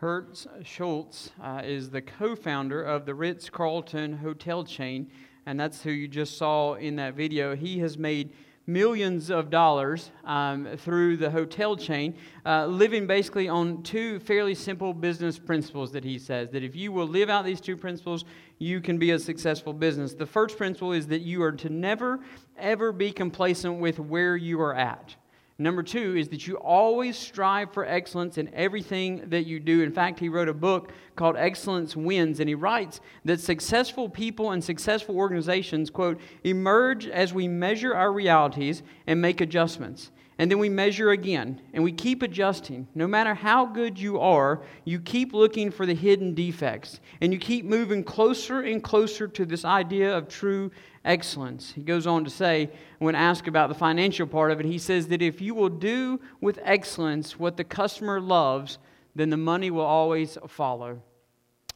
Horst Schulze uh, is the co founder of the Ritz Carlton hotel chain, and that's who you just saw in that video. He has made millions of dollars um, through the hotel chain, uh, living basically on two fairly simple business principles that he says that if you will live out these two principles, you can be a successful business. The first principle is that you are to never, ever be complacent with where you are at. Number two is that you always strive for excellence in everything that you do. In fact, he wrote a book called Excellence Wins, and he writes that successful people and successful organizations, quote, emerge as we measure our realities and make adjustments. And then we measure again, and we keep adjusting. No matter how good you are, you keep looking for the hidden defects, and you keep moving closer and closer to this idea of true excellence. He goes on to say, when asked about the financial part of it, he says that if you will do with excellence what the customer loves, then the money will always follow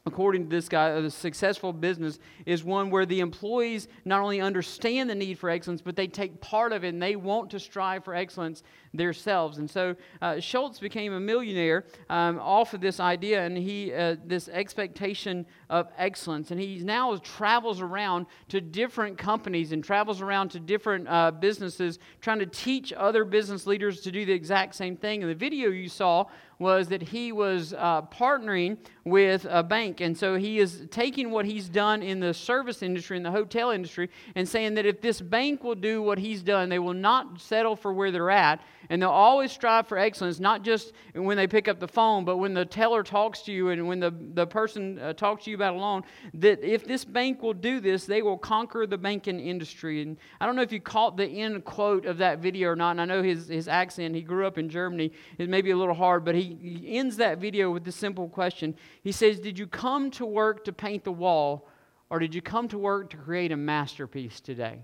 according to this guy, a successful business is one where the employees not only understand the need for excellence, but they take part of it and they want to strive for excellence themselves. And so uh, Schulze became a millionaire um, off of this idea and he uh, this expectation of excellence. And he now travels around to different companies and travels around to different uh, businesses, trying to teach other business leaders to do the exact same thing. And the video you saw was that he was uh, partnering with a bank. And so he is taking what he's done in the service industry, in the hotel industry, and saying that if this bank will do what he's done, they will not settle for where they're at. And they'll always strive for excellence, not just when they pick up the phone, but when the teller talks to you and when the, the person uh, talks to you about a loan. That if this bank will do this, they will conquer the banking industry. And I don't know if you caught the end quote of that video or not. And I know his, his accent, he grew up in Germany, it may be a little hard, but he, he ends that video with the simple question. He says, Did you come to work to paint the wall, or did you come to work to create a masterpiece today?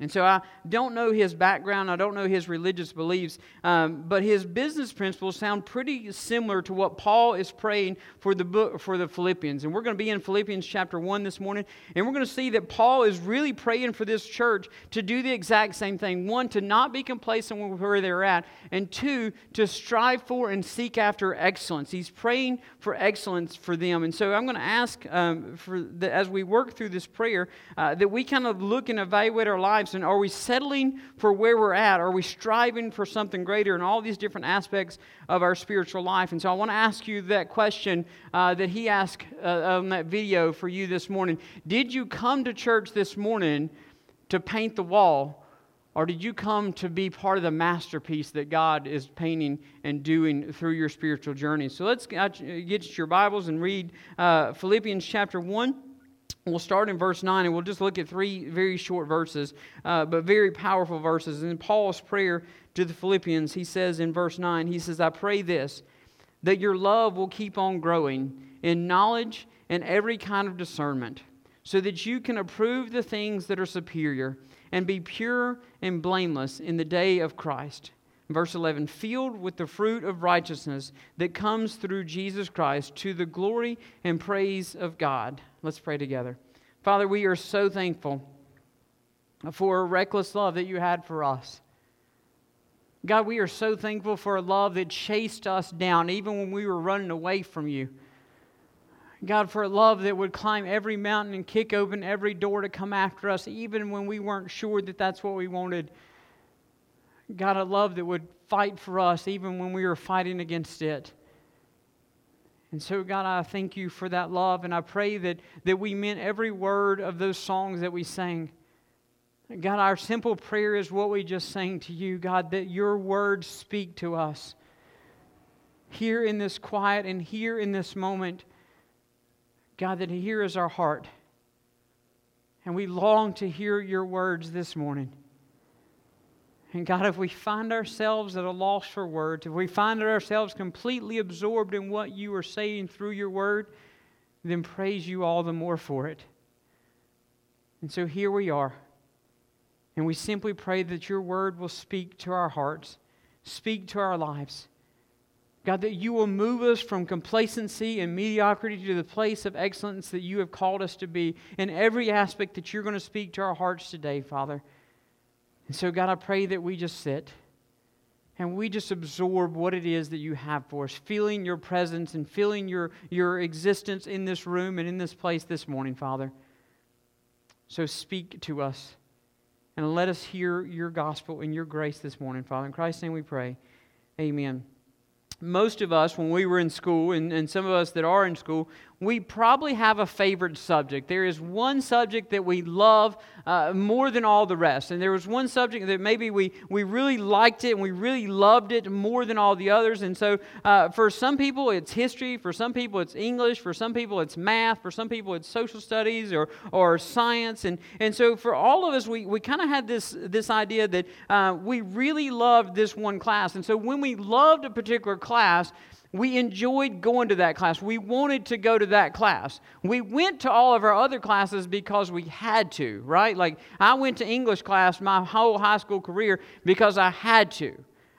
And so I don't know his background, I don't know his religious beliefs, um, but his business principles sound pretty similar to what Paul is praying for the book for the Philippians. And we're going to be in Philippians chapter 1 this morning, and we're going to see that Paul is really praying for this church to do the exact same thing. One, to not be complacent with where they're at, and two, to strive for and seek after excellence. He's praying for excellence for them. And so I'm going to ask um, for the, as we work through this prayer uh, that we kind of look and evaluate our lives lives? And are we settling for where we're at? Are we striving for something greater in all these different aspects of our spiritual life? And so I want to ask you that question uh, that he asked uh, on that video for you this morning. Did you come to church this morning to paint the wall? Or did you come to be part of the masterpiece that God is painting and doing through your spiritual journey? So let's get your Bibles and read uh, Philippians chapter 1. We'll start in verse 9 and we'll just look at three very short verses, uh, but very powerful verses. In Paul's prayer to the Philippians, he says in verse 9, he says, I pray this, that your love will keep on growing in knowledge and every kind of discernment, so that you can approve the things that are superior and be pure and blameless in the day of Christ. Verse 11, filled with the fruit of righteousness that comes through Jesus Christ to the glory and praise of God. Let's pray together. Father, we are so thankful for a reckless love that you had for us. God, we are so thankful for a love that chased us down even when we were running away from you. God, for a love that would climb every mountain and kick open every door to come after us, even when we weren't sure that that's what we wanted. God, a love that would fight for us even when we were fighting against it. And so, God, I thank you for that love, and I pray that, that we meant every word of those songs that we sang. God, our simple prayer is what we just sang to you, God, that your words speak to us here in this quiet and here in this moment. God, that here is our heart. And we long to hear your words this morning. And God, if we find ourselves at a loss for words, if we find ourselves completely absorbed in what you are saying through your word, then praise you all the more for it. And so here we are. And we simply pray that your word will speak to our hearts, speak to our lives. God, that you will move us from complacency and mediocrity to the place of excellence that you have called us to be in every aspect that you're going to speak to our hearts today, Father. And so, God, I pray that we just sit and we just absorb what it is that you have for us, feeling your presence and feeling your, your existence in this room and in this place this morning, Father. So speak to us and let us hear your gospel and your grace this morning, Father. In Christ's name we pray. Amen. Most of us, when we were in school, and, and some of us that are in school, we probably have a favorite subject. There is one subject that we love uh, more than all the rest. And there was one subject that maybe we, we really liked it and we really loved it more than all the others. And so uh, for some people, it's history. For some people, it's English. For some people, it's math. For some people, it's social studies or, or science. And, and so for all of us, we, we kind of had this, this idea that uh, we really loved this one class. And so when we loved a particular class, we enjoyed going to that class. We wanted to go to that class. We went to all of our other classes because we had to, right? Like I went to English class my whole high school career because I had to.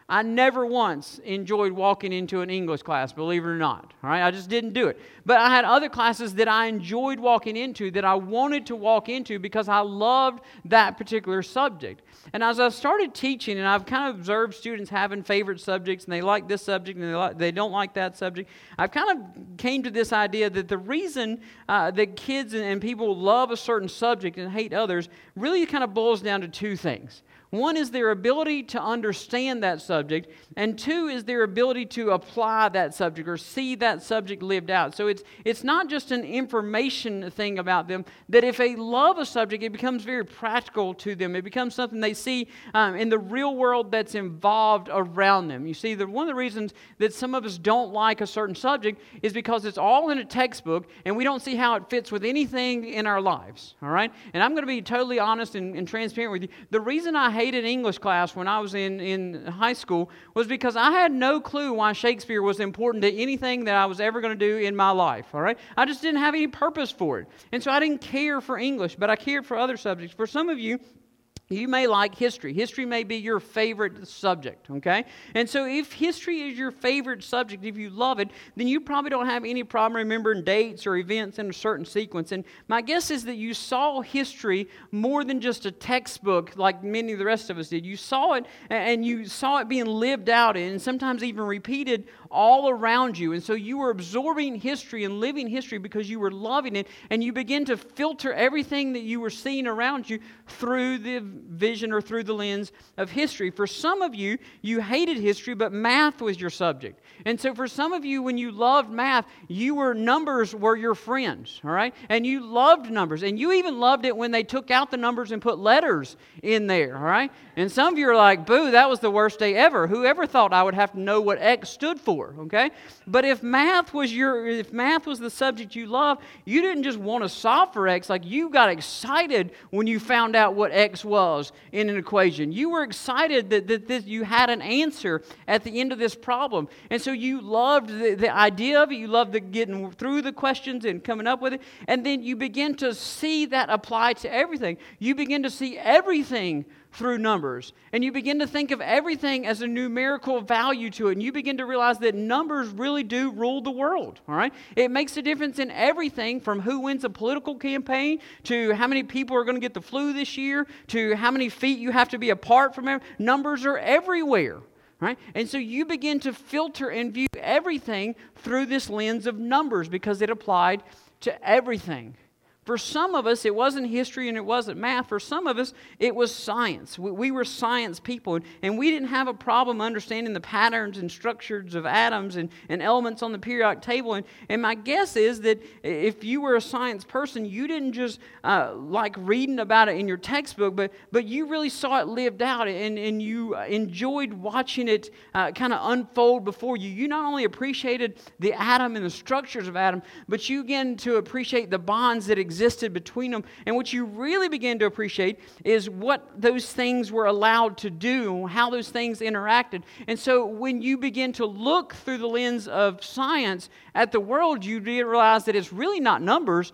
I never once enjoyed walking into an English class, believe it or not. All right, I just didn't do it. But I had other classes that I enjoyed walking into that I wanted to walk into because I loved that particular subject. And as I started teaching, and I've kind of observed students having favorite subjects, and they like this subject and they, like, they don't like that subject, I've kind of came to this idea that the reason uh, that kids and, and people love a certain subject and hate others really kind of boils down to two things. One is their ability to understand that subject, and two is their ability to apply that subject or see that subject lived out. So it's, it's not just an information thing about them, that if they love a subject, it becomes very practical to them. It becomes something they see um, in the real world that's involved around them. You see, the, one of the reasons that some of us don't like a certain subject is because it's all in a textbook and we don't see how it fits with anything in our lives, all right? And I'm going to be totally honest and, and transparent with you. The reason I hated English class when I was in, in high school was because I had no clue why Shakespeare was important to anything that I was ever going to do in my life, all right? I just didn't have any purpose for it. And so I didn't care for English, but I cared for other subjects. For some of you, you may like history. History may be your favorite subject, okay? And so, if history is your favorite subject, if you love it, then you probably don't have any problem remembering dates or events in a certain sequence. And my guess is that you saw history more than just a textbook like many of the rest of us did. You saw it and you saw it being lived out and sometimes even repeated all around you. And so, you were absorbing history and living history because you were loving it, and you begin to filter everything that you were seeing around you through the vision or through the lens of history. For some of you, you hated history, but math was your subject. And so for some of you, when you loved math, you were numbers were your friends, all right? And you loved numbers. And you even loved it when they took out the numbers and put letters in there, all right? And some of you are like, boo, that was the worst day ever. Whoever thought I would have to know what X stood for, okay? But if math was your if math was the subject you loved, you didn't just want to solve for X, like you got excited when you found out what X was in an equation. You were excited that, that this, you had an answer at the end of this problem. And so you loved the, the idea of it, you loved the getting through the questions and coming up with it. And then you begin to see that apply to everything. You begin to see everything through numbers. And you begin to think of everything as a numerical value to it. And you begin to realize that numbers really do rule the world. All right? It makes a difference in everything from who wins a political campaign to how many people are going to get the flu this year to how many feet you have to be apart from. Numbers are everywhere. Right? And so you begin to filter and view everything through this lens of numbers because it applied to everything. For some of us, it wasn't history and it wasn't math. For some of us, it was science. We, we, were science people, and we didn't have a problem understanding the patterns and structures of atoms and, and elements on the periodic table. And, and my guess is that if you were a science person, you didn't just uh, like reading about it in your textbook, but, but you really saw it lived out and, and you enjoyed watching it uh, kind of unfold before you. You not only appreciated the atom and the structures of atom, but you began to appreciate the bonds that exist existed between them. And what you really begin to appreciate is what those things were allowed to do, how those things interacted. And so when you begin to look through the lens of science at the world, you realize that it's really not numbers,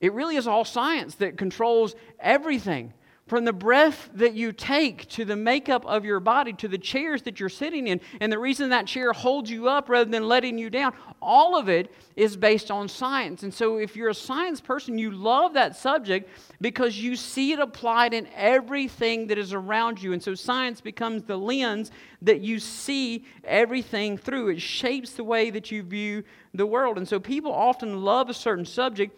it really is all science that controls everything from the breath that you take to the makeup of your body to the chairs that you're sitting in and the reason that chair holds you up rather than letting you down all of it is based on science. And so if you're a science person you love that subject because you see it applied in everything that is around you. And so science becomes the lens that you see everything through. It shapes the way that you view the world. And so people often love a certain subject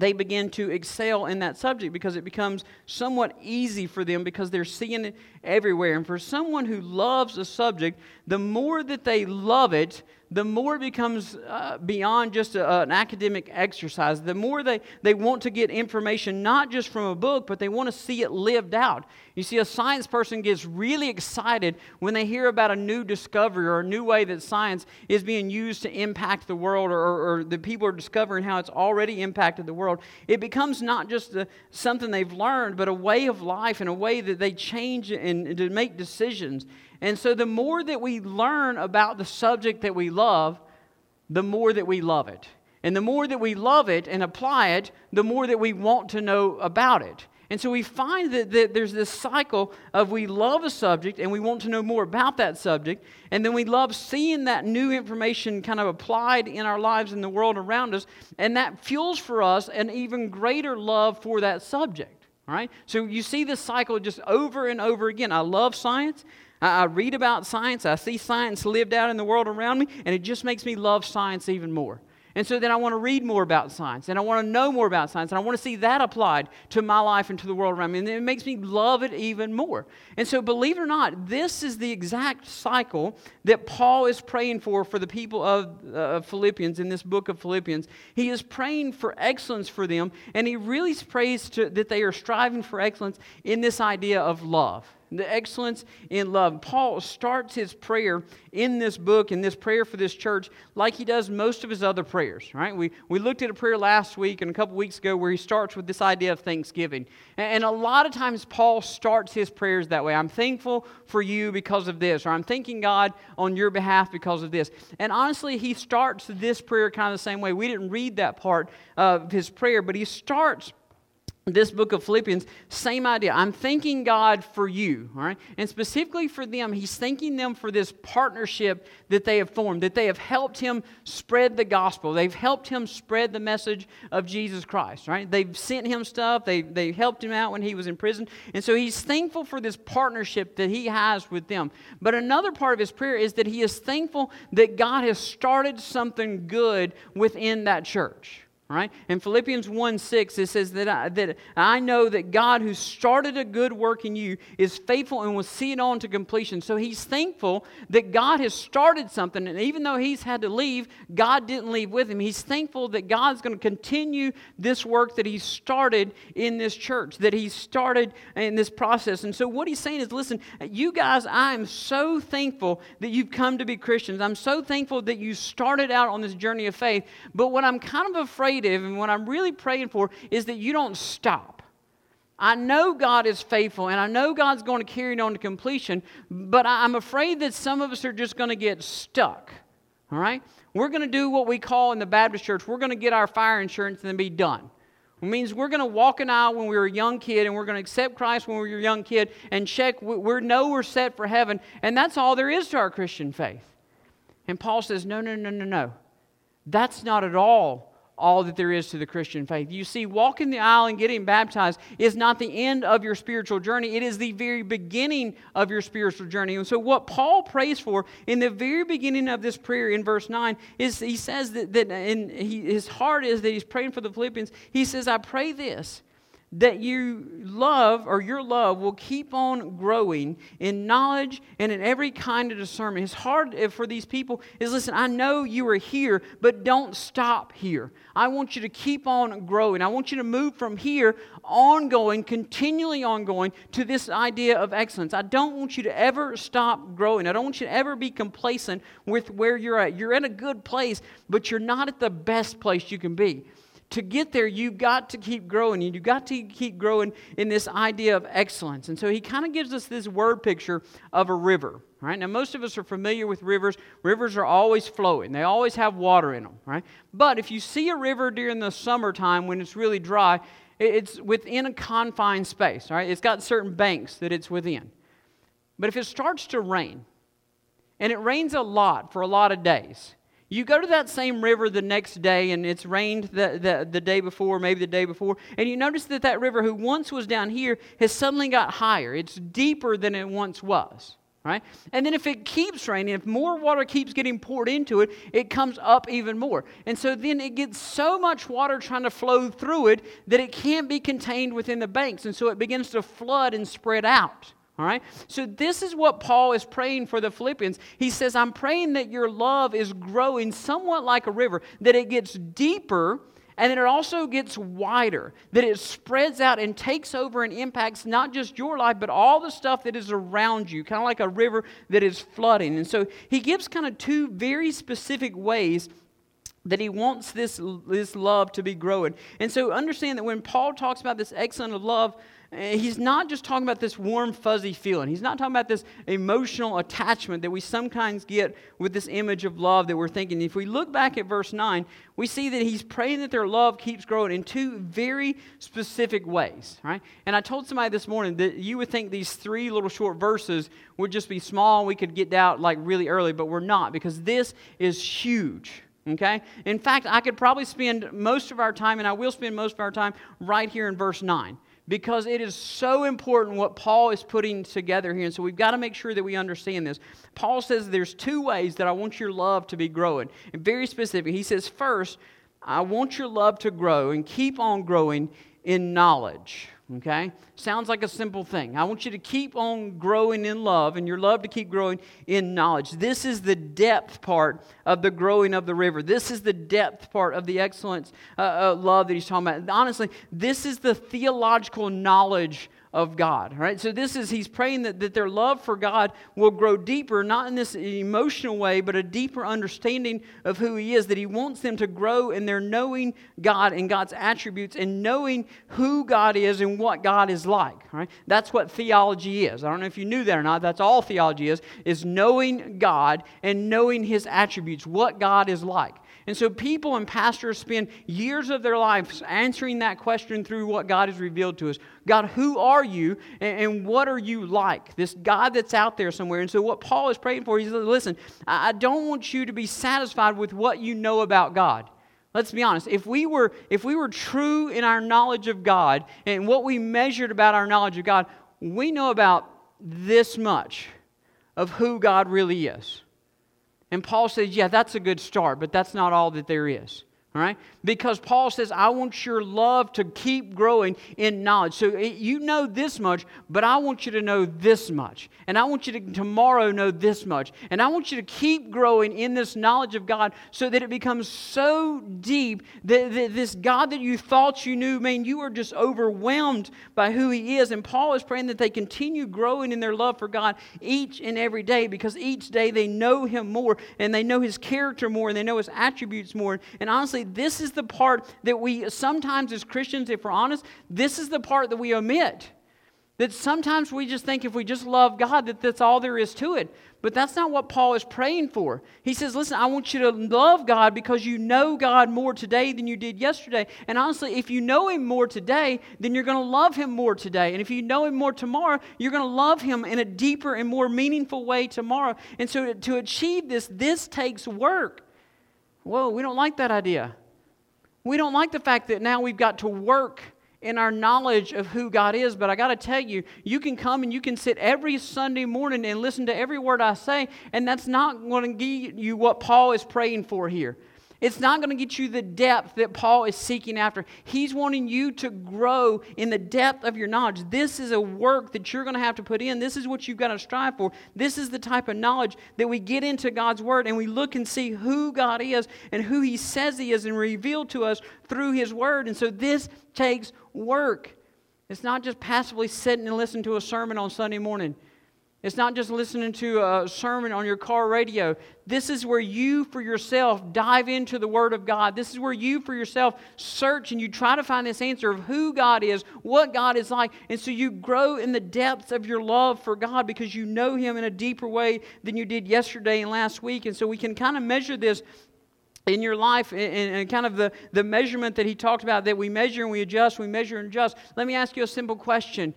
they begin to excel in that subject because it becomes somewhat easy for them because they're seeing it everywhere. And for someone who loves a subject, the more that they love it, the more it becomes uh, beyond just a, an academic exercise. The more they, they want to get information, not just from a book, but they want to see it lived out. You see, a science person gets really excited when they hear about a new discovery or a new way that science is being used to impact the world or, or, the people are discovering how it's already impacted the world. It becomes not just a, something they've learned, but a way of life and a way that they change and to make decisions. And so, the more that we learn about the subject that we love, the more that we love it. And the more that we love it and apply it, the more that we want to know about it. And so we find that, that, there's this cycle of we love a subject and we want to know more about that subject, and then we love seeing that new information kind of applied in our lives and the world around us, and that fuels for us an even greater love for that subject. All right? So you see this cycle just over and over again. I love science. I, I read about science. I see science lived out in the world around me, and it just makes me love science even more. And so then I want to read more about science and I want to know more about science and I want to see that applied to my life and to the world around me. And it makes me love it even more. And so, believe it or not, this is the exact cycle that Paul is praying for for the people of uh, Philippians in this book of Philippians. He is praying for excellence for them and he really prays to, that they are striving for excellence in this idea of love the excellence in love. Paul starts his prayer in this book, in this prayer for this church, like he does most of his other prayers, right? We, we looked at a prayer last week and a couple weeks ago where he starts with this idea of thanksgiving. And, and a lot of times, Paul starts his prayers that way. I'm thankful for you because of this, or I'm thanking God on your behalf because of this. And honestly, he starts this prayer kind of the same way. We didn't read that part of his prayer, but he starts this book of Philippians, same idea. I'm thanking God for you, all right? And specifically for them, he's thanking them for this partnership that they have formed, that they have helped him spread the gospel. They've helped him spread the message of Jesus Christ, right? They've sent him stuff, they, they helped him out when he was in prison. And so he's thankful for this partnership that he has with them. But another part of his prayer is that he is thankful that God has started something good within that church. Right? In Philippians 1 6, it says that I, that I know that God who started a good work in you is faithful and will see it on to completion. So he's thankful that God has started something, and even though he's had to leave, God didn't leave with him. He's thankful that God's going to continue this work that he started in this church, that he started in this process. And so what he's saying is listen, you guys, I am so thankful that you've come to be Christians. I'm so thankful that you started out on this journey of faith. But what I'm kind of afraid and what I'm really praying for is that you don't stop. I know God is faithful and I know God's going to carry it on to completion, but I'm afraid that some of us are just going to get stuck. All right? We're going to do what we call in the Baptist church, we're going to get our fire insurance and then be done. It means we're going to walk an aisle when we were a young kid and we're going to accept Christ when we were a young kid and check, we know we're set for heaven, and that's all there is to our Christian faith. And Paul says, no, no, no, no, no. That's not at all all that there is to the Christian faith. You see, walking the aisle and getting baptized is not the end of your spiritual journey, it is the very beginning of your spiritual journey. And so, what Paul prays for in the very beginning of this prayer in verse 9 is he says that, that in he, his heart is that he's praying for the Philippians. He says, I pray this that you love or your love will keep on growing in knowledge and in every kind of discernment. His heart eh, for these people is listen, I know you are here, but don't stop here. I want you to keep on growing. I want you to move from here ongoing, continually ongoing to this idea of excellence. I don't want you to ever stop growing. I don't want you to ever be complacent with where you're at. You're in a good place, but you're not at the best place you can be to get there, you've got to keep growing. You've got to keep growing in this idea of excellence. And so he kind of gives us this word picture of a river. Right? Now, most of us are familiar with rivers. Rivers are always flowing, they always have water in them. Right? But if you see a river during the summertime when it's really dry, it's within a confined space, right? It's got certain banks that it's within. But if it starts to rain, and it rains a lot for a lot of days, you go to that same river the next day, and it's rained the, the, the, day before, maybe the day before, and you notice that that river, who once was down here, has suddenly got higher. It's deeper than it once was. Right? And then if it keeps raining, if more water keeps getting poured into it, it comes up even more. And so then it gets so much water trying to flow through it that it can't be contained within the banks. And so it begins to flood and spread out. All right? So, this is what Paul is praying for the Philippians. He says, I'm praying that your love is growing somewhat like a river, that it gets deeper and then it also gets wider, that it spreads out and takes over and impacts not just your life, but all the stuff that is around you, kind of like a river that is flooding. And so he gives kind of two very specific ways that he wants this, this love to be growing. And so understand that when Paul talks about this excellent of love, he's not just talking about this warm, fuzzy feeling. He's not talking about this emotional attachment that we sometimes get with this image of love that we're thinking. If we look back at verse 9, we see that he's praying that their love keeps growing in two very specific ways, right? And I told somebody this morning that you would think these three little short verses would just be small and we could get out like really early, but we're not because this is huge. Okay? In fact, I could probably spend most of our time, and I will spend most of our time right here in verse 9 because it is so important what Paul is putting together here. And so we've got to make sure that we understand this. Paul says there's two ways that I want your love to be growing. And very specific. He says, first, I want your love to grow and keep on growing in knowledge. Okay? Sounds like a simple thing. I want you to keep on growing in love and your love to keep growing in knowledge. This is the depth part of the growing of the river. This is the depth part of the excellence uh, uh, love that he's talking about. Honestly, this is the theological knowledge of God. Right? So this is he's praying that, that their love for God will grow deeper, not in this emotional way, but a deeper understanding of who he is, that he wants them to grow in their knowing God and God's attributes and knowing who God is and what God is like. Right? That's what theology is. I don't know if you knew that or not. That's all theology is, is knowing God and knowing his attributes, what God is like. And so people and pastors spend years of their lives answering that question through what God has revealed to us. God, who are you and, and what are you like? This God that's out there somewhere. And so what Paul is praying for, he says, listen, I don't want you to be satisfied with what you know about God. Let's be honest. If we were if we were true in our knowledge of God and what we measured about our knowledge of God, we know about this much of who God really is. And Paul says, yeah, that's a good start, but that's not all that there is. All right? Because Paul says, I want your love to keep growing in knowledge. So eh, you know this much, but I want you to know this much. And I want you to tomorrow know this much. And I want you to keep growing in this knowledge of God so that it becomes so deep that, that this God that you thought you knew, man, you are just overwhelmed by who He is. And Paul is praying that they continue growing in their love for God each and every day because each day they know Him more and they know His character more and they know His attributes more. And honestly, this is the part that we sometimes, as Christians, if we're honest, this is the part that we omit. That sometimes we just think if we just love God, that that's all there is to it. But that's not what Paul is praying for. He says, Listen, I want you to love God because you know God more today than you did yesterday. And honestly, if you know Him more today, then you're going to love Him more today. And if you know Him more tomorrow, you're going to love Him in a deeper and more meaningful way tomorrow. And so to, achieve this, this takes work. Whoa, we don't like that idea. We don't like the fact that now we've got to work in our knowledge of who God is. But I got to tell you, you can come and you can sit every Sunday morning and listen to every word I say, and that's not going to give you what Paul is praying for here. It's not going to get you the depth that Paul is seeking after. He's wanting you to grow in the depth of your knowledge. This is a work that you're going to have to put in. This is what you've got to strive for. This is the type of knowledge that we get into God's Word and we look and see who God is and who He says He is and revealed to us through His Word. And so this takes work. It's not just passively sitting and listening to a sermon on Sunday morning. It's not just listening to a sermon on your car radio. This is where you, for yourself, dive into the Word of God. This is where you, for yourself, search and you try to find this answer of who God is, what God is like. And so you grow in the depths of your love for God because you know Him in a deeper way than you did yesterday and last week. And so we can kind of measure this in your life and, and, kind of the, the measurement that he talked about that we measure and we adjust, we measure and adjust. Let me ask you a simple question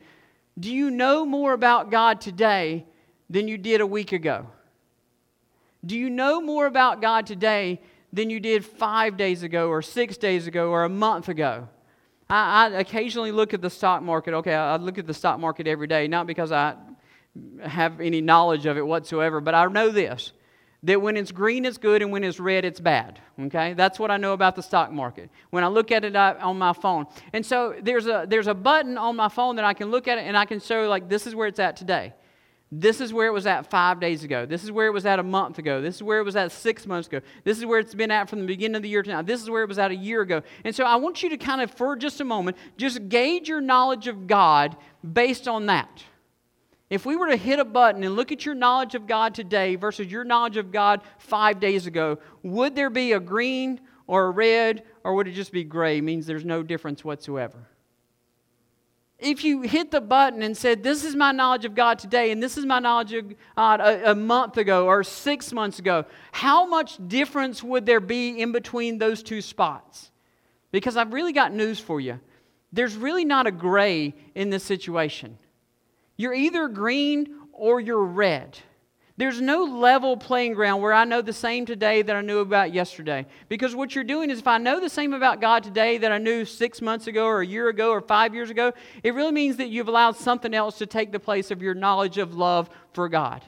Do you know more about God today than you did a week ago? Do you know more about God today than you did five days ago, or six days ago, or a month ago? I, I occasionally look at the stock market. Okay, I look at the stock market every day, not because I have any knowledge of it whatsoever, but I know this that when it's green, it's good, and when it's red, it's bad. Okay? That's what I know about the stock market. When I look at it on my phone. And so there's a, there's a button on my phone that I can look at it and I can show, like, this is where it's at today. This is where it was at five days ago. This is where it was at a month ago. This is where it was at six months ago. This is where it's been at from the beginning of the year to now. This is where it was at a year ago. And so I want you to kind of, for just a moment, just gauge your knowledge of God based on that. If we were to hit a button and look at your knowledge of God today versus your knowledge of God five days ago, would there be a green or a red, or would it just be gray? It means there's no difference whatsoever if you hit the button and said, This is my knowledge of God today, and this is my knowledge of God a, a, month ago or six months ago, how much difference would there be in between those two spots? Because I've really got news for you. There's really not a gray in this situation. You're either green or you're red. There's no level playing ground where I know the same today that I knew about yesterday. Because what you're doing is if I know the same about God today that I knew six months ago or a year ago or five years ago, it really means that you've allowed something else to take the place of your knowledge of love for God.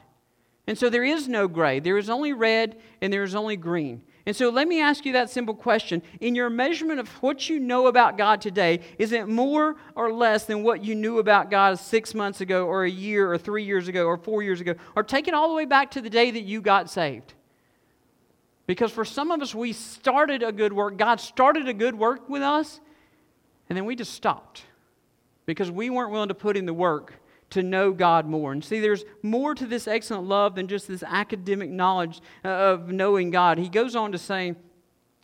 And so there is no gray. There is only red and there is only green. And so let me ask you that simple question. In your measurement of what you know about God today, is it more or less than what you knew about God six months ago, or a year, or three years ago, or four years ago? Or take it all the way back to the day that you got saved? Because for some of us, we started a good work. God started a good work with us, and then we just stopped because we weren't willing to put in the work to know God more. And see, there's more to this excellent love than just this academic knowledge uh, of knowing God. He goes on to say,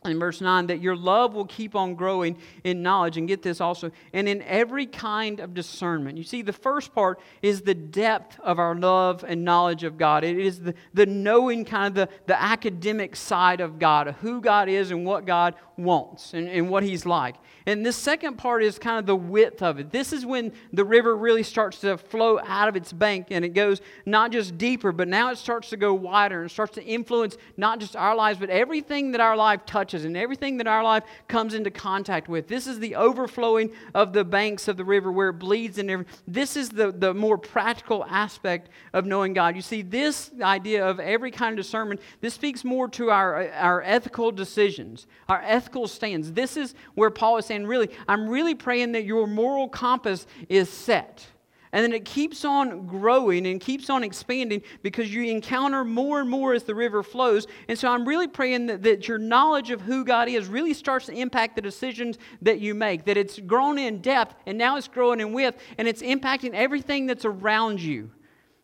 in verse 9 that your love will keep on growing in knowledge. And get this also and in every kind of discernment. You see the first part is the depth of our love and knowledge of god. It is the, the knowing kind of the, the academic side of god who god is and what god wants and, and what he's like. And this second part is kind of the width of it. This is when the river really starts to flow out of its bank and it goes not just deeper, but now it starts to go wider and starts to influence not just our lives, but everything that our life touches and everything that our life comes into contact with. This is the overflowing of the banks of the river where it bleeds and every, this is the, the more practical aspect of knowing God. You see, this idea of every kind of discernment, this speaks more to our, our ethical decisions, our ethical stands. This is where Paul is saying, really, I'm really praying that your moral compass is set. And then it keeps on growing and keeps on expanding because you encounter more and more as the river flows. And so I'm really praying that, that your knowledge of who God is really starts to impact the decisions that you make, that it's grown in depth and now it's growing in width and it's impacting everything that's around you.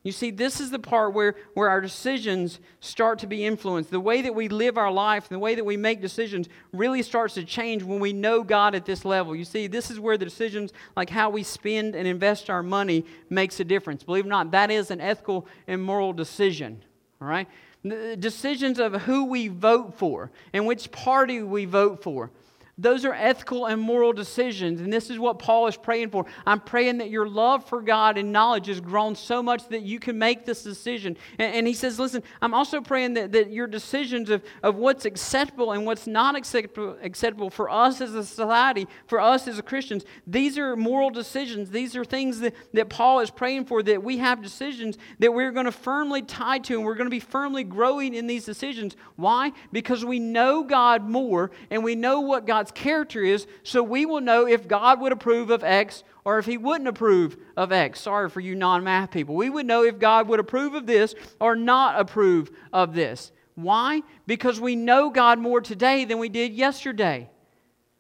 You see, this is the part where, where our decisions start to be influenced. The way that we live our life, the way that we make decisions really starts to change when we know God at this level. You see, this is where the decisions, like how we spend and invest our money, makes a difference. Believe it or not, that is an ethical and moral decision. All right? The decisions of who we vote for and which party we vote for. Those are ethical and moral decisions, and this is what Paul is praying for. I'm praying that your love for God and knowledge has grown so much that you can make this decision. And, and he says, Listen, I'm also praying that, that your decisions of, of what's acceptable and what's not acceptable, acceptable for us as a society, for us as Christians, these are moral decisions. These are things that, that Paul is praying for, that we have decisions that we're going to firmly tie to, and we're going to be firmly growing in these decisions. Why? Because we know God more, and we know what God God's character is, so we will know if God would approve of X or if He wouldn't approve of X. Sorry for you non math people. We would know if God would approve of this or not approve of this. Why? Because we know God more today than we did yesterday.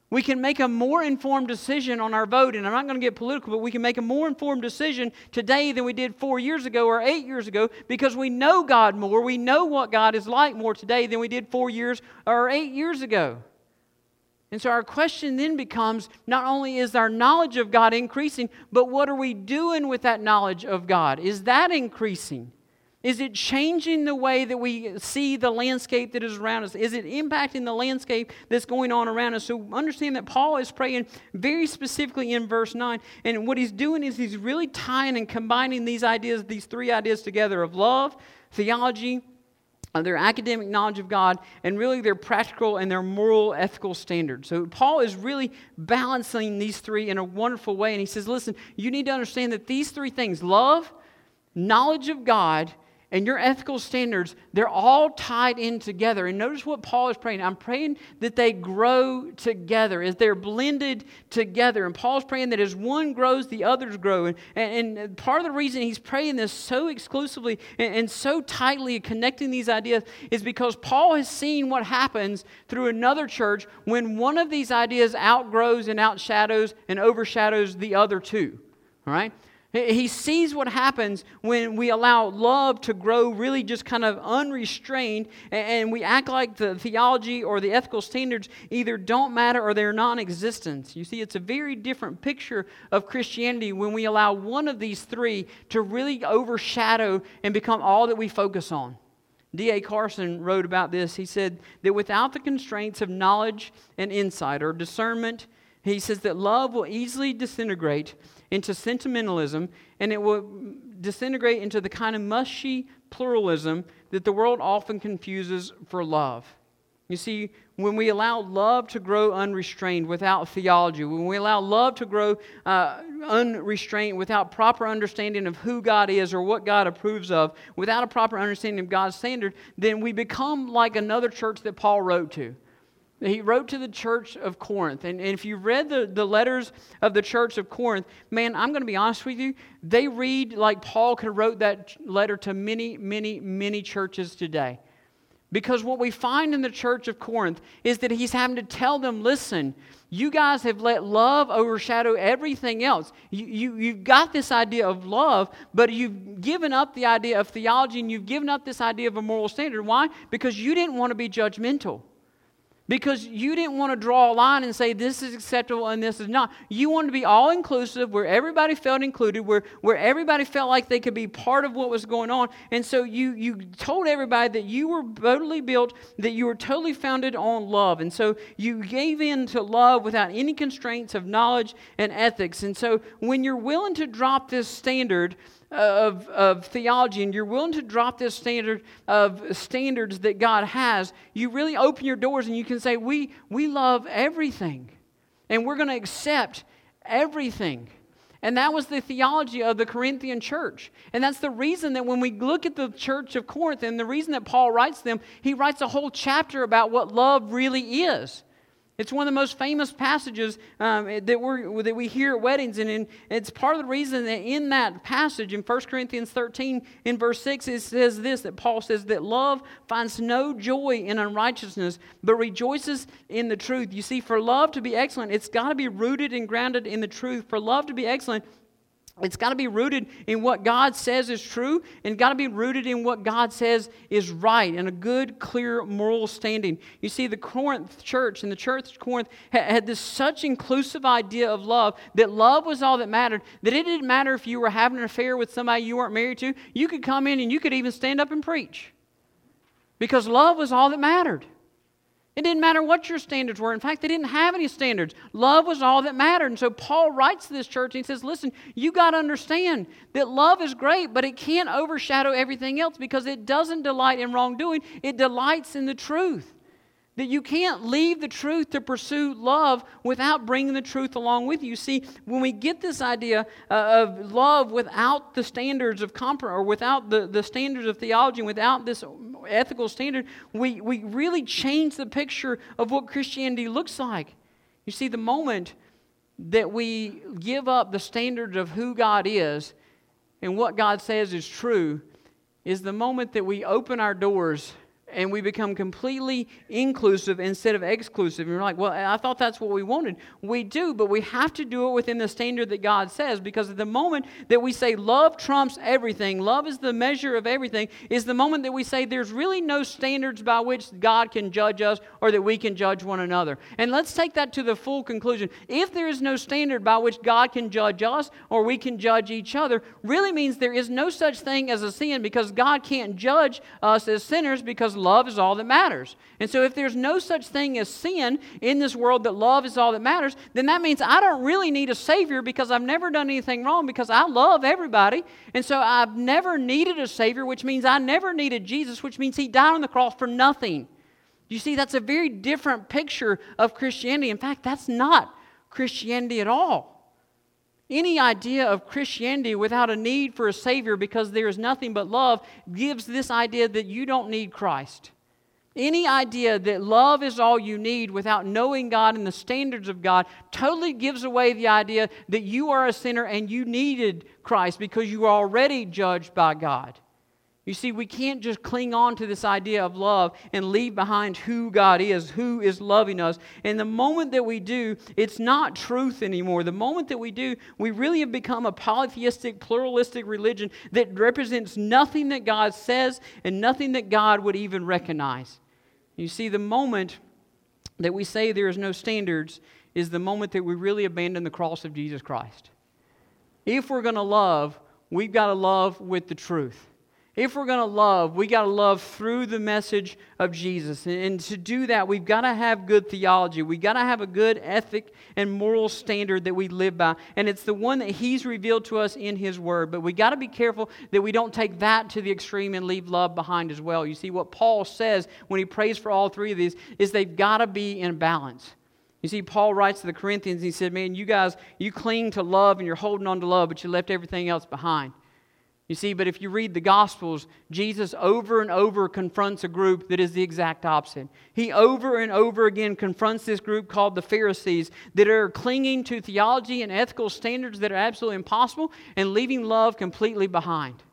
We can make a more informed decision on our vote, and I'm not going to get political, but we can make a more informed decision today than we did four years ago or eight years ago because we know God more. We know what God is like more today than we did four years or eight years ago. And so our question then becomes not only is our knowledge of God increasing, but what are we doing with that knowledge of God? Is that increasing? Is it changing the way that we see the landscape that is around us? Is it impacting the landscape that's going on around us? So understand that Paul is praying very specifically in verse 9. And what he's doing is he's really tying and combining these ideas, these three ideas together of love, theology, Uh, their academic knowledge of God, and really their practical and their moral, ethical standards. So, Paul is really balancing these three in a wonderful way. And he says, listen, you need to understand that these three things love, knowledge of God, and your ethical standards, they're all tied in together. And notice what Paul is praying. I'm praying that they grow together, as they're blended together. And Paul's praying that as one grows, the others grow. And, and, and part of the reason he's praying this so exclusively and, and so tightly connecting these ideas is because Paul has seen what happens through another church when one of these ideas outgrows and outshadows and overshadows the other two. All right? He sees what happens when we allow love to grow really just kind of unrestrained and we act like the theology or the ethical standards either don't matter or they're non existent. You see, it's a very different picture of Christianity when we allow one of these three to really overshadow and become all that we focus on. D.A. Carson wrote about this. He said that without the constraints of knowledge and insight or discernment, he says that love will easily disintegrate into sentimentalism and it will disintegrate into the kind of mushy pluralism that the world often confuses for love. You see, when we allow love to grow unrestrained without theology, when we allow love to grow uh, unrestrained without proper understanding of who God is or what God approves of, without a proper understanding of God's standard, then we become like another church that Paul wrote to. He wrote to the church of Corinth. And, and if you read the, the letters of the church of Corinth, man, I'm going to be honest with you, they read like Paul could have wrote that letter to many, many, many churches today. Because what we find in the church of Corinth is that he's having to tell them listen, you guys have let love overshadow everything else. You, you, you've got this idea of love, but you've given up the idea of theology and you've given up this idea of a moral standard. Why? Because you didn't want to be judgmental. Because you didn't want to draw a line and say this is acceptable and this is not. You wanted to be all inclusive, where everybody felt included, where, where everybody felt like they could be part of what was going on. And so you, you told everybody that you were totally built, that you were totally founded on love. And so you gave in to love without any constraints of knowledge and ethics. And so when you're willing to drop this standard, of, of theology and you're willing to drop this standard of standards that God has, you really open your doors and you can say, We, we love everything. And we're going to accept everything. And that was the theology of the Corinthian church. And that's the reason that when we look at the church of Corinth and the reason that Paul writes them, he writes a whole chapter about what love really is. It's one of the most famous passages um, that, we that we hear at weddings. And in, it's part of the reason that in that passage, in 1 Corinthians 13, in verse 6, it says this that Paul says that love finds no joy in unrighteousness, but rejoices in the truth. You see, for love to be excellent, it's got to be rooted and grounded in the truth. For love to be excellent, it's got to be rooted in what God says is true and got to be rooted in what God says is right and a good, clear moral standing. You see, the Corinth church and the church of Corinth had this such inclusive idea of love that love was all that mattered, that it didn't matter if you were having an affair with somebody you weren't married to. You could come in and you could even stand up and preach because love was all that mattered. It didn't matter what your standards were. In fact, they didn't have any standards. Love was all that mattered. And so Paul writes to this church and he says, Listen, you got to understand that love is great, but it can't overshadow everything else because it doesn't delight in wrongdoing, it delights in the truth. That you can't leave the truth to pursue love without bringing the truth along with you. See, when we get this idea uh, of love without the standards of compromise, or without the, the standards of theology, without this ethical standard, we, we really change the picture of what Christianity looks like. You see, the moment that we give up the standards of who God is and what God says is true is the moment that we open our doors and we become completely inclusive instead of exclusive. And you're like, well, I thought that's what we wanted. We do, but we have to do it within the standard that God says because at the moment that we say love trumps everything, love is the measure of everything, is the moment that we say there's really no standards by which God can judge us or that we can judge one another. And let's take that to the full conclusion. If there is no standard by which God can judge us or we can judge each other, really means there is no such thing as a sin because God can't judge us as sinners because love is all that matters. And so, if there's no such thing as sin in this world that love is all that matters, then that means I don't really need a Savior because I've never done anything wrong because I love everybody. And so, I've never needed a Savior, which means I never needed Jesus, which means He died on the cross for nothing. You see, that's a very different picture of Christianity. In fact, that's not Christianity at all. Any idea of Christianity without a need for a Savior because there is nothing but love gives this idea that you don't need Christ. Any idea that love is all you need without knowing God and the standards of God totally gives away the idea that you are a sinner and you needed Christ because you are already judged by God. You see, we can't just cling on to this idea of love and leave behind who God is, who is loving us. And the moment that we do, it's not truth anymore. The moment that we do, we really have become a polytheistic, pluralistic religion that represents nothing that God says and nothing that God would even recognize. You see, the moment that we say there is no standards is the moment that we really abandon the cross of Jesus Christ. If we're going to love, we've got to love with the truth. If we're going to love, we got to love through the message of Jesus. And to do that, we've got to have good theology. We've got to have a good ethic and moral standard that we live by. And it's the one that He's revealed to us in His Word. But we got to be careful that we don't take that to the extreme and leave love behind as well. You see, what Paul says when he prays for all three of these is they've got to be in balance. You see, Paul writes to the Corinthians, he said, Man, you guys, you cling to love and you're holding on to love, but you left everything else behind. You see, but if you read the Gospels, Jesus over and over confronts a group that is the exact opposite. He over and over again confronts this group called the Pharisees that are clinging to theology and ethical standards that are absolutely impossible and leaving love completely behind.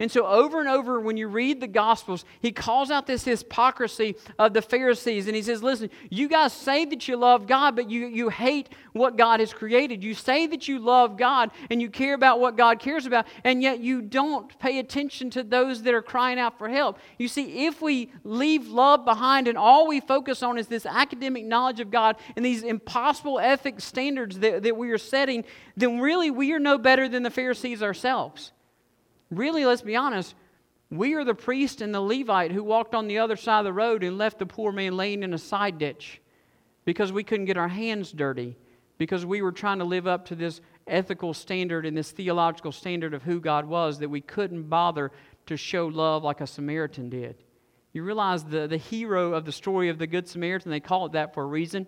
And so, over and over, when you read the Gospels, he calls out this hypocrisy of the Pharisees. And he says, Listen, you guys say that you love God, but you, you hate what God has created. You say that you love God and you care about what God cares about, and yet you don't pay attention to those that are crying out for help. You see, if we leave love behind and all we focus on is this academic knowledge of God and these impossible ethic standards that, that we are setting, then really we are no better than the Pharisees ourselves. Really, let's be honest, we are the priest and the Levite who walked on the other side of the road and left the poor man laying in a side ditch because we couldn't get our hands dirty, because we were trying to live up to this ethical standard and this theological standard of who God was that we couldn't bother to show love like a Samaritan did. You realize the, the hero of the story of the Good Samaritan, they call it that for a reason.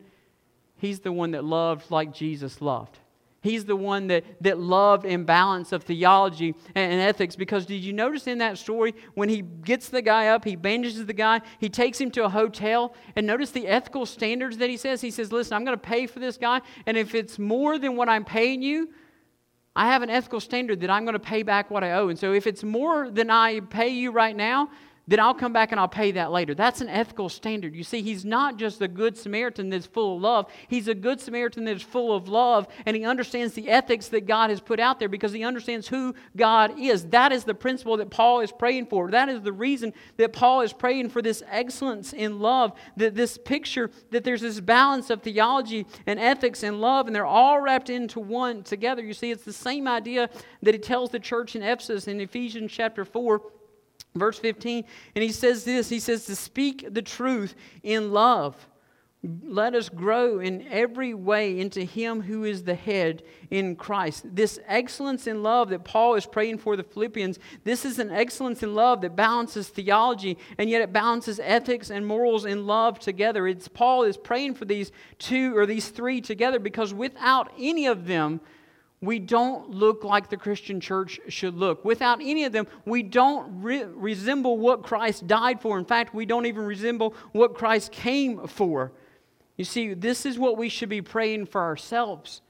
He's the one that loved like Jesus loved. He's the one that, that loved imbalance of theology and, and, ethics. Because did you notice in that story when he gets the guy up, he bandages the guy, he takes him to a hotel, and notice the ethical standards that he says? He says, Listen, I'm going to pay for this guy, and if it's more than what I'm paying you, I have an ethical standard that I'm going to pay back what I owe. And so if it's more than I pay you right now, then I'll come back and I'll pay that later. That's an ethical standard. You see, he's not just a good Samaritan that's full of love, he's a good Samaritan that's full of love, and he understands the ethics that God has put out there because he understands who God is. That is the principle that Paul is praying for. That is the reason that Paul is praying for this excellence in love, that this picture that there's this balance of theology and ethics and love, and they're all wrapped into one together. You see, it's the same idea that he tells the church in Ephesus in Ephesians chapter 4 Verse 15, and he says this He says, to speak the truth in love. Let us grow in every way into Him who is the head in Christ. This excellence in love that Paul is praying for the Philippians, this is an excellence in love that balances theology and yet it balances ethics and morals in love together. It's Paul is praying for these two or these three together because without any of them, we don't look like the Christian church should look. Without any of them, we don't re- resemble what Christ died for. In fact, we don't even resemble what Christ came for. You see, this is what we should be praying for ourselves.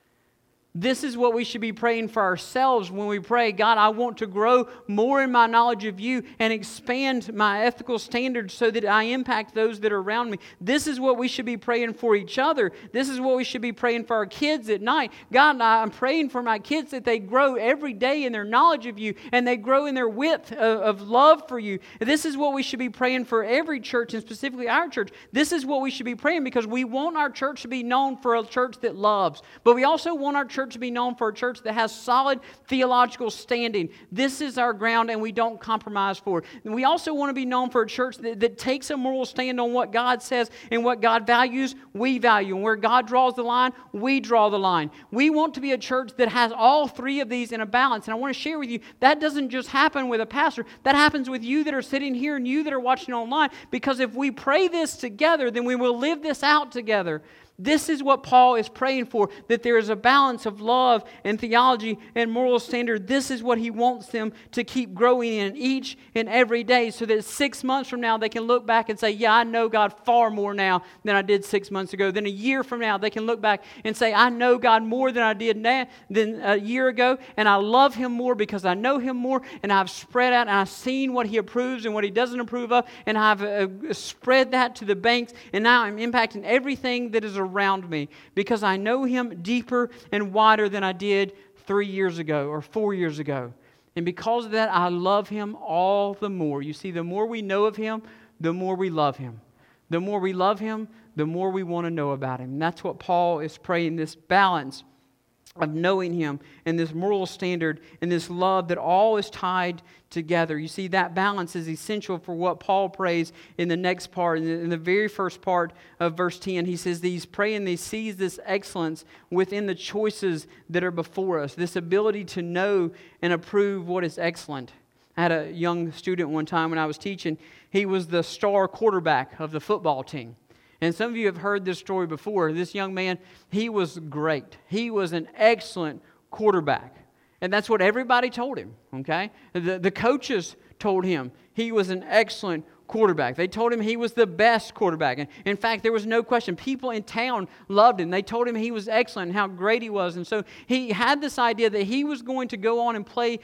This is what we should be praying for ourselves when we pray, God, I want to grow more in my knowledge of you and expand my ethical standards so that I impact those that are around me. This is what we should be praying for each other. This is what we should be praying for our kids at night. God, I'm praying for my kids that they grow every day in their knowledge of you and they grow in their width of, of love for you. This is what we should be praying for every church and specifically our church. This is what we should be praying because we want our church to be known for a church that loves, but we also want our church church to be known for a church that has solid theological standing. This is our ground, and we don't compromise for it. And we also want to be known for a church that, that takes a moral stand on what God says and what God values, we value. And where God draws the line, we draw the line. We want to be a church that has all three of these in a balance. And I want to share with you that doesn't just happen with a pastor, that happens with you that are sitting here and you that are watching online. Because if we pray this together, then we will live this out together. This is what Paul is praying for that there is a balance of love and theology and moral standard. This is what he wants them to keep growing in each and every day so that six months from now they can look back and say, Yeah, I know God far more now than I did six months ago. Then a year from now they can look back and say, I know God more than I did now, than a year ago, and I love him more because I know him more, and I've spread out and I've seen what he approves and what he doesn't approve of, and I've uh, spread that to the banks, and now I'm impacting everything that is around me because I know Him deeper and wider than I did three years ago or four years ago. And because of that, I love Him all the more. You see, the more we know of Him, the more we love Him. The more we love Him, the more we want to know about Him. And that's what Paul is praying this balance of knowing Him and this moral standard and this love that all is tied together. You see, that balance is essential for what Paul prays in the next part. In the very first part of verse 10, he says, He's praying, he sees this excellence within the choices that are before us, this ability to know and approve what is excellent. I had a young student one time when I was teaching. He was the star quarterback of the football team. And some of you have heard this story before. This young man, he was great. He was an excellent quarterback. And that's what everybody told him, okay? The, the coaches told him he was an excellent quarterback. They told him he was the best quarterback. And in fact, there was no question. People in town loved him. They told him he was excellent and how great he was. And so he had this idea that he was going to go on and play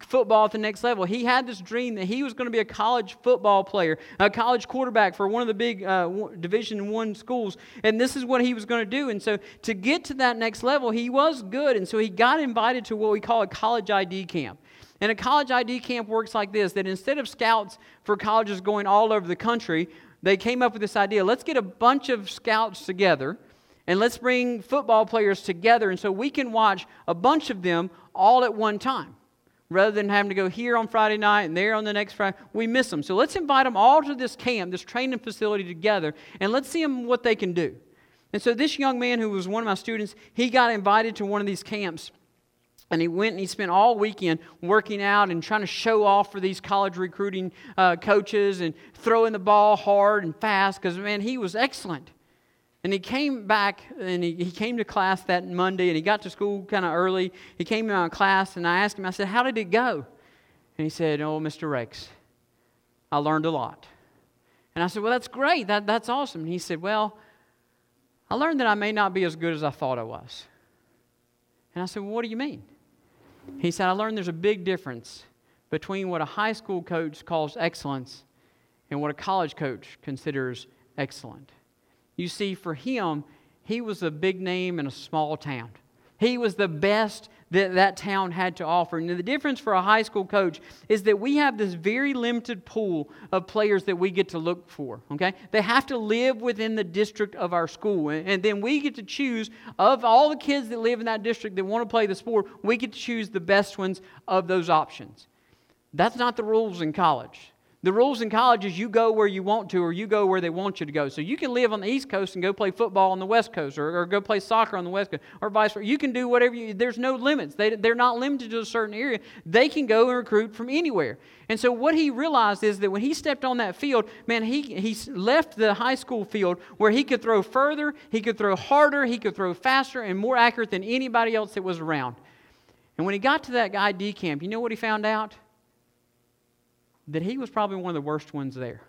football at the next level. He had this dream that he was going to be a college football player, a college quarterback for one of the big uh, Division One schools, and this is what he was going to do. And so, to get to that next level, he was good, and so he got invited to what we call a college ID camp. And a college ID camp works like this that instead of scouts for colleges going all over the country, they came up with this idea let's get a bunch of scouts together and let's bring football players together. And so we can watch a bunch of them all at one time. Rather than having to go here on Friday night and there on the next Friday, we miss them. So let's invite them all to this camp, this training facility together, and let's see them what they can do. And so this young man who was one of my students, he got invited to one of these camps. And he went and he spent all weekend working out and trying to show off for these college recruiting uh, coaches and throwing the ball hard and fast because, man, he was excellent. And he came back and he, he came to class that Monday and he got to school kind of early. He came to my class and I asked him, I said, How did it go? And he said, Oh, Mr. Rex, I learned a lot. And I said, Well, that's great. That, that's awesome. And he said, Well, I learned that I may not be as good as I thought I was. And I said, Well, what do you mean? He said, I learned there's a big difference between what a high school coach calls excellence and what a college coach considers excellent. You see, for him, he was a big name in a small town. He was the best that that town had to offer. And the difference for a high school coach is that we have this very limited pool of players that we get to look for, okay? They have to live within the district of our school. And then we get to choose, of all the kids that live in that district that want to play the sport, we get to choose the best ones of those options. That's not the rules in college. The rules in college is you go where you want to or you go where they want you to go. So you can live on the East Coast and go play football on the West Coast or, or go play soccer on the West Coast or vice versa. You can do whatever you, there's no limits. They, they're not limited to a certain area. They can go and recruit from anywhere. And so what he realized is that when he stepped on that field, man, he, he left the high school field where he could throw further, he could throw harder, he could throw faster and more accurate than anybody else that was around. And when he got to that ID camp, you know what he found out? That he was probably one of the worst ones there.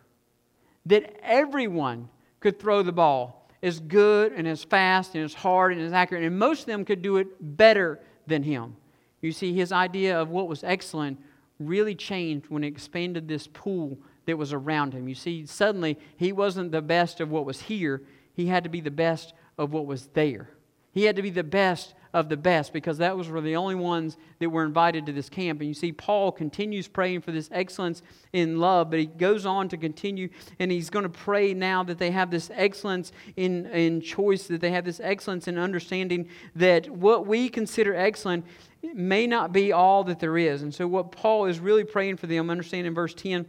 That everyone could throw the ball, as good and as fast and as hard and as accurate, and most of them could do it better than him. You see, his idea of what was excellent really changed when he expanded this pool that was around him. You see, suddenly he wasn't the best of what was here, he had to be the best of what was there. He had to be the best of the best because that was were the only ones that were invited to this camp. And you see, Paul continues praying for this excellence in love, but he goes on to continue and he's going to pray now that they have this excellence in, in choice, that they have this excellence in understanding that what we consider excellent may not be all that there is. And so, what Paul is really praying for them, understand in verse 10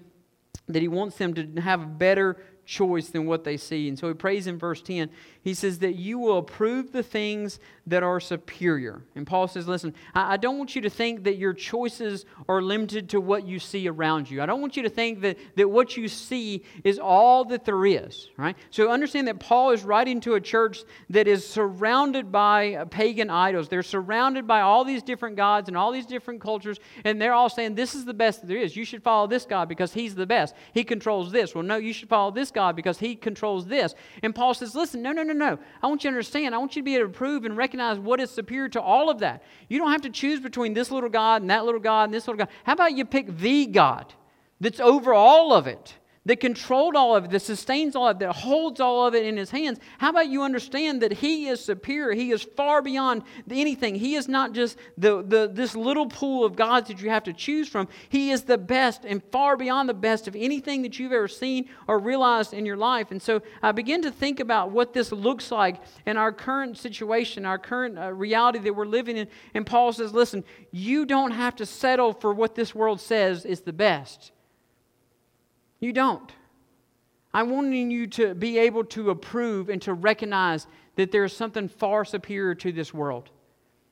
that he wants them to have a better choice than what they see. And so he prays in verse 10. He says that you will approve the things that are superior. And Paul says, listen, I, don't want you to think that your choices are limited to what you see around you. I don't want you to think that, that what you see is all that there is, right? So understand that Paul is writing to a church that is surrounded by pagan idols. They're surrounded by all these different gods and all these different cultures, and they're all saying, this is the best that there is. You should follow this God because he's the best. He controls this. Well, no, you should follow this God because he controls this. And Paul says, listen, no, no, no, no. I want you to understand. I want you to be able to prove and recognize what is superior to all of that. You don't have to choose between this little God and that little God and this little God. How about you pick the God that's over all of it? That controlled all of it, that sustains all of it, that holds all of it in his hands. How about you understand that he is superior? He is far beyond anything. He is not just the, the, this little pool of gods that you have to choose from. He is the best and far beyond the best of anything that you've ever seen or realized in your life. And so I begin to think about what this looks like in our current situation, our current uh, reality that we're living in. And Paul says, listen, you don't have to settle for what this world says is the best. You don't. I'm wanting you to be able to approve and to recognize that there is something far superior to this world.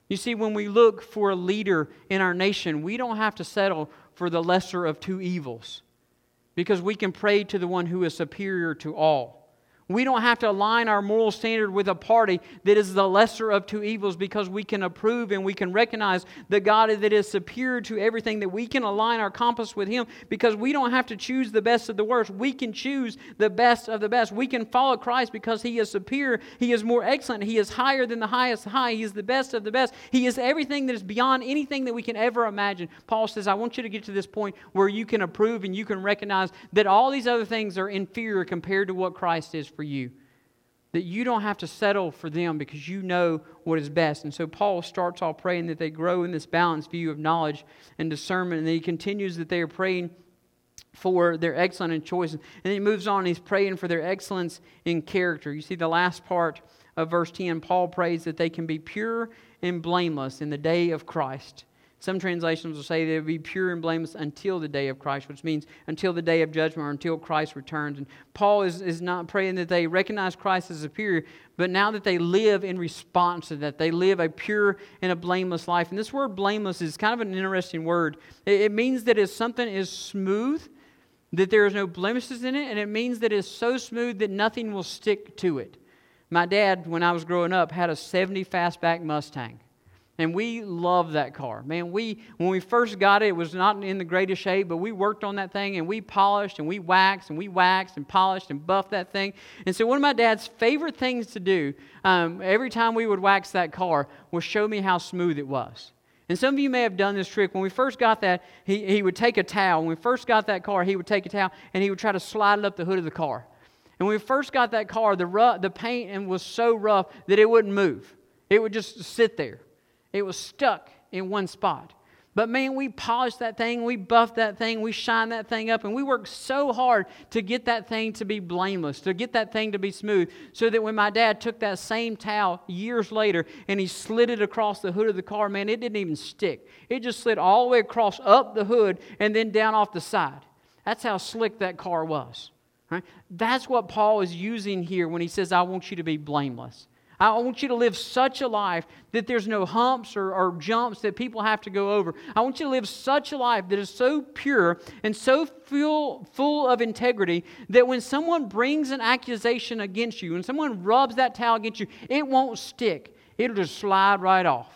You see, when we look for a leader in our nation, we don't have to settle for the lesser of two evils because we can pray to the one who is superior to all. We don't have to align our moral standard with a party that is the lesser of two evils because we can approve and we can recognize the God that is superior to everything, that we can align our compass with Him because we don't have to choose the best of the worst. We can choose the best of the best. We can follow Christ because He is superior, He is more excellent, He is higher than the highest high, He is the best of the best. He is everything that is beyond anything that we can ever imagine. Paul says, I want you to get to this point where you can approve and you can recognize that all these other things are inferior compared to what Christ is for you. That you don't have to settle for them because you know what is best. And so Paul starts off praying that they grow in this balanced view of knowledge and discernment. And then he continues that they are praying for their excellence in choice. And then he moves on, he's praying for their excellence in character. You see, the last part of verse 10, Paul prays that they can be pure and blameless in the day of Christ. Some translations will say they will be pure and blameless until the day of Christ, which means until the day of judgment or until Christ returns. And Paul is, is not praying that they recognize Christ as superior, but now that they live in response to that, they live a pure and a blameless life. And this word blameless is kind of an interesting word. It, it means that if something is smooth, that there is no blemishes in it, and it means that it's so smooth that nothing will stick to it. My dad, when I was growing up, had a 70 fastback Mustang. And we love that car. Man, we when we first got it, it was not in the greatest shape, but we worked on that thing and we polished and we waxed and we waxed and polished and buffed that thing. And so one of my dad's favorite things to do um, every time we would wax that car was show me how smooth it was. And some of you may have done this trick. When we first got that, he, he would take a towel. When we first got that car, he would take a towel and he would try to slide it up the hood of the car. And when we first got that car, the, rough, the paint was so rough that it wouldn't move. It would just sit there. It was stuck in one spot. But man, we polished that thing, we buffed that thing, we shined that thing up, and we worked so hard to get that thing to be blameless, to get that thing to be smooth, so that when my dad took that same towel years later and he slid it across the hood of the car, man, it didn't even stick. It just slid all the way across up the hood and then down off the side. That's how slick that car was. Right? That's what Paul is using here when he says, I want you to be blameless. I want you to live such a life that there's no humps or, or, jumps that people have to go over. I want you to live such a life that is so pure and so full, full of integrity that when someone brings an accusation against you, when someone rubs that towel against you, it won't stick. It'll just slide right off.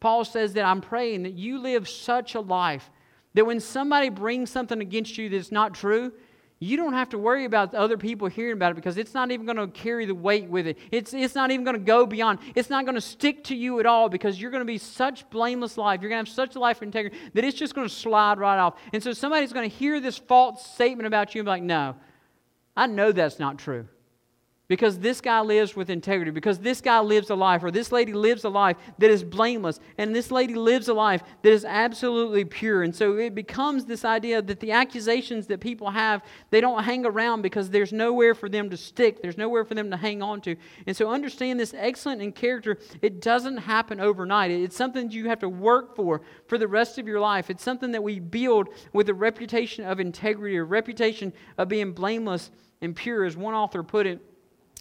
Paul says that I'm praying that you live such a life that when somebody brings something against you that's not true, you don't have to worry about other people hearing about it because it's not even going to carry the weight with it. It's, it's not even going to go beyond. It's not going to stick to you at all because you're going to be such blameless life. You're going to have such a life of integrity that it's just going to slide right off. And so somebody's going to hear this false statement about you and be like, no, I know that's not true because this guy lives with integrity, because this guy lives a life, or this lady lives a life that is blameless, and this lady lives a life that is absolutely pure. And so it becomes this idea that the accusations that people have, they don't hang around because there's nowhere for them to stick, there's nowhere for them to hang on to. And so understand this excellent in character, it doesn't happen overnight. It's something you have to work for for the rest of your life. It's something that we build with a reputation of integrity, a reputation of being blameless and pure, as one author put it.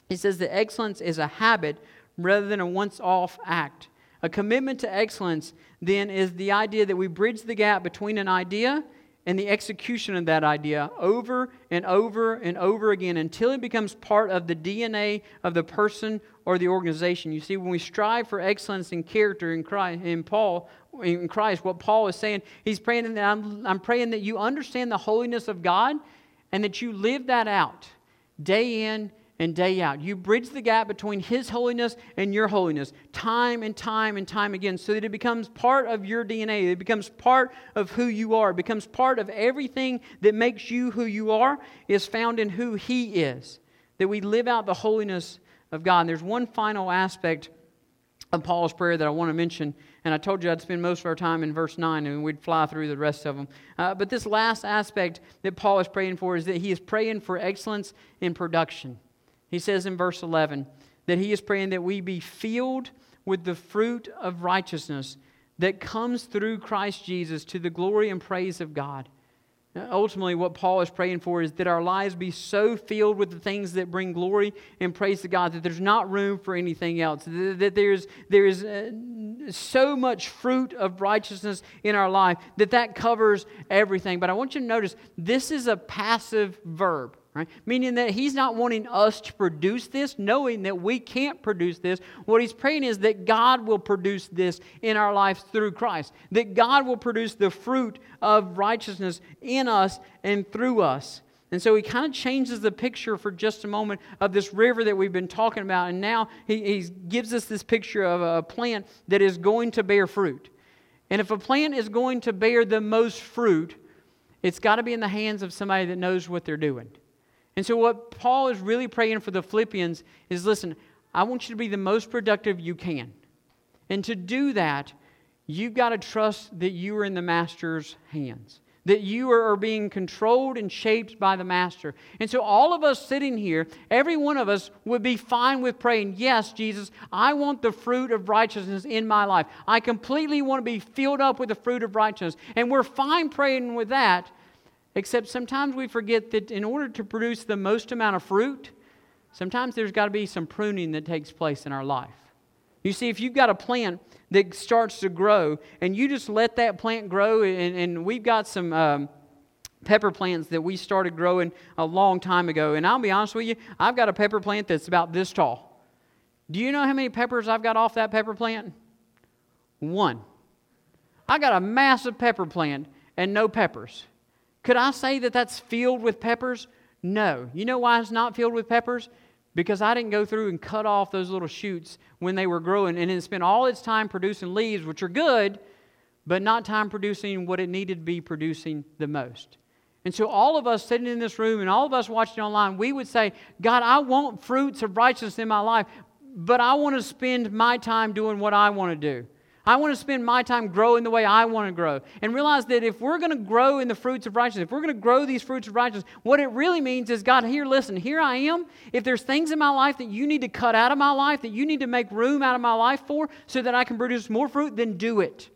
He says that excellence is a habit rather than a once off act. A commitment to excellence, then, is the idea that we bridge the gap between an idea and the execution of that idea over and over and over again until it becomes part of the DNA of the person or the organization. You see, when we strive for excellence in character in Christ, in Paul, in Christ, what Paul is saying, he's praying that I'm, I'm praying that you understand the holiness of God and that you live that out day in and day out. You bridge the gap between His holiness and your holiness time and time and time again so that it becomes part of your DNA. It becomes part of who you are. It becomes part of everything that makes you who you are is found in who He is. That we live out the holiness of God. And there's one final aspect of Paul's prayer that I want to mention. And I told you I'd spend most of our time in verse 9 and we'd fly through the rest of them. Uh, but this last aspect that Paul is praying for is that he is praying for excellence in production. He says in verse 11 that he is praying that we be filled with the fruit of righteousness that comes through Christ Jesus to the glory and praise of God. Ultimately, what Paul is praying for is that our lives be so filled with the things that bring glory and praise to God that there's not room for anything else. That there's, there's uh, so much fruit of righteousness in our life that that covers everything. But I want you to notice this is a passive verb. Right? Meaning that he's not wanting us to produce this, knowing that we can't produce this. What he's praying is that God will produce this in our lives through Christ. That God will produce the fruit of righteousness in us and through us. And so he kind of changes the picture for just a moment of this river that we've been talking about. And now he, he gives us this picture of a plant that is going to bear fruit. And if a plant is going to bear the most fruit, it's got to be in the hands of somebody that knows what they're doing. And so, what Paul is really praying for the Philippians is listen, I want you to be the most productive you can. And to do that, you've got to trust that you are in the Master's hands, that you are being controlled and shaped by the Master. And so, all of us sitting here, every one of us would be fine with praying, Yes, Jesus, I want the fruit of righteousness in my life. I completely want to be filled up with the fruit of righteousness. And we're fine praying with that Except sometimes we forget that in order to produce the most amount of fruit, sometimes there's got to be some pruning that takes place in our life. You see, if you've got a plant that starts to grow and you just let that plant grow, and, and we've got some um, pepper plants that we started growing a long time ago. And I'll be honest with you, I've got a pepper plant that's about this tall. Do you know how many peppers I've got off that pepper plant? One. I got a massive pepper plant and no peppers. Could I say that that's filled with peppers? No. You know why it's not filled with peppers? Because I didn't go through and cut off those little shoots when they were growing and it spent all its time producing leaves, which are good, but not time producing what it needed to be producing the most. And so, all of us sitting in this room and all of us watching online, we would say, God, I want fruits of righteousness in my life, but I want to spend my time doing what I want to do. I want to spend my time growing the way I want to grow. And realize that if we're going to grow in the fruits of righteousness, if we're going to grow these fruits of righteousness, what it really means is God, here, listen, here I am. If there's things in my life that you need to cut out of my life, that you need to make room out of my life for so that I can produce more fruit, then do it.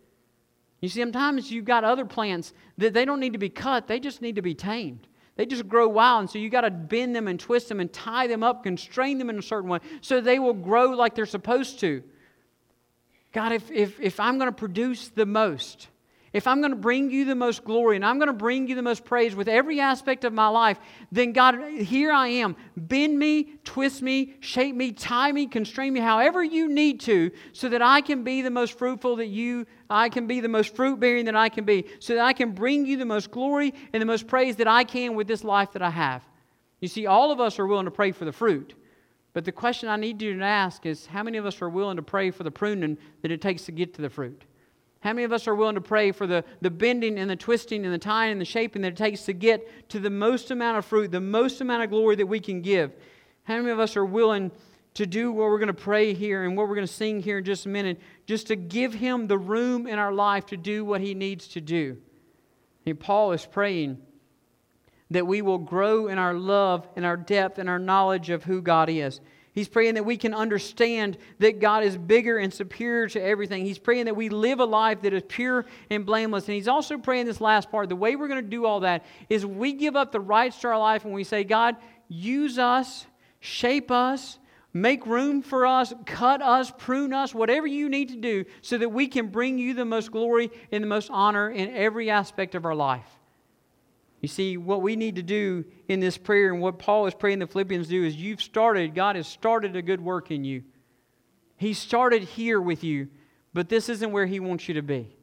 You see, sometimes you've got other plants that they don't need to be cut, they just need to be tamed. They just grow wild, and so you got to bend them and twist them and tie them up, constrain them in a certain way so they will grow like they're supposed to. God, if, if, if I'm going to produce the most, if I'm going to bring you the most glory and I'm going to bring you the most praise with every aspect of my life, then God, here I am. Bend me, twist me, shape me, tie me, constrain me, however you need to, so that I can be the most fruitful that you, I can be the most fruit bearing that I can be, so that I can bring you the most glory and the most praise that I can with this life that I have. You see, all of us are willing to pray for the fruit. But the question I need you to ask is how many of us are willing to pray for the pruning that it takes to get to the fruit? How many of us are willing to pray for the, the bending and the twisting and the tying and the shaping that it takes to get to the most amount of fruit, the most amount of glory that we can give? How many of us are willing to do what we're going to pray here and what we're going to sing here in just a minute, just to give Him the room in our life to do what He needs to do? And Paul is praying that we will grow in our love and our depth and our knowledge of who God is. He's praying that we can understand that God is bigger and superior to everything. He's praying that we live a life that is pure and blameless. And he's also praying this last part. The way we're going to do all that is we give up the rights to our life and we say, God, use us, shape us, make room for us, cut us, prune us, whatever you need to do so that we can bring you the most glory and the most honor in every aspect of our life. You see, what we need to do in this prayer and what Paul is praying the Philippians do is you've started, God has started a good work in you. He started here with you, but this isn't where He wants you to be.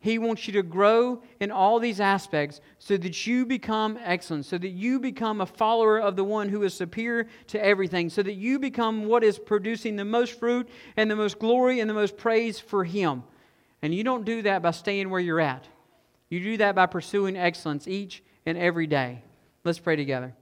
He wants you to grow in all these aspects so that you become excellent, so that you become a follower of the one who is superior to everything, so that you become what is producing the most fruit and the most glory and the most praise for Him. And you don't do that by staying where you're at. You do that by pursuing excellence each and every day. Let's pray together.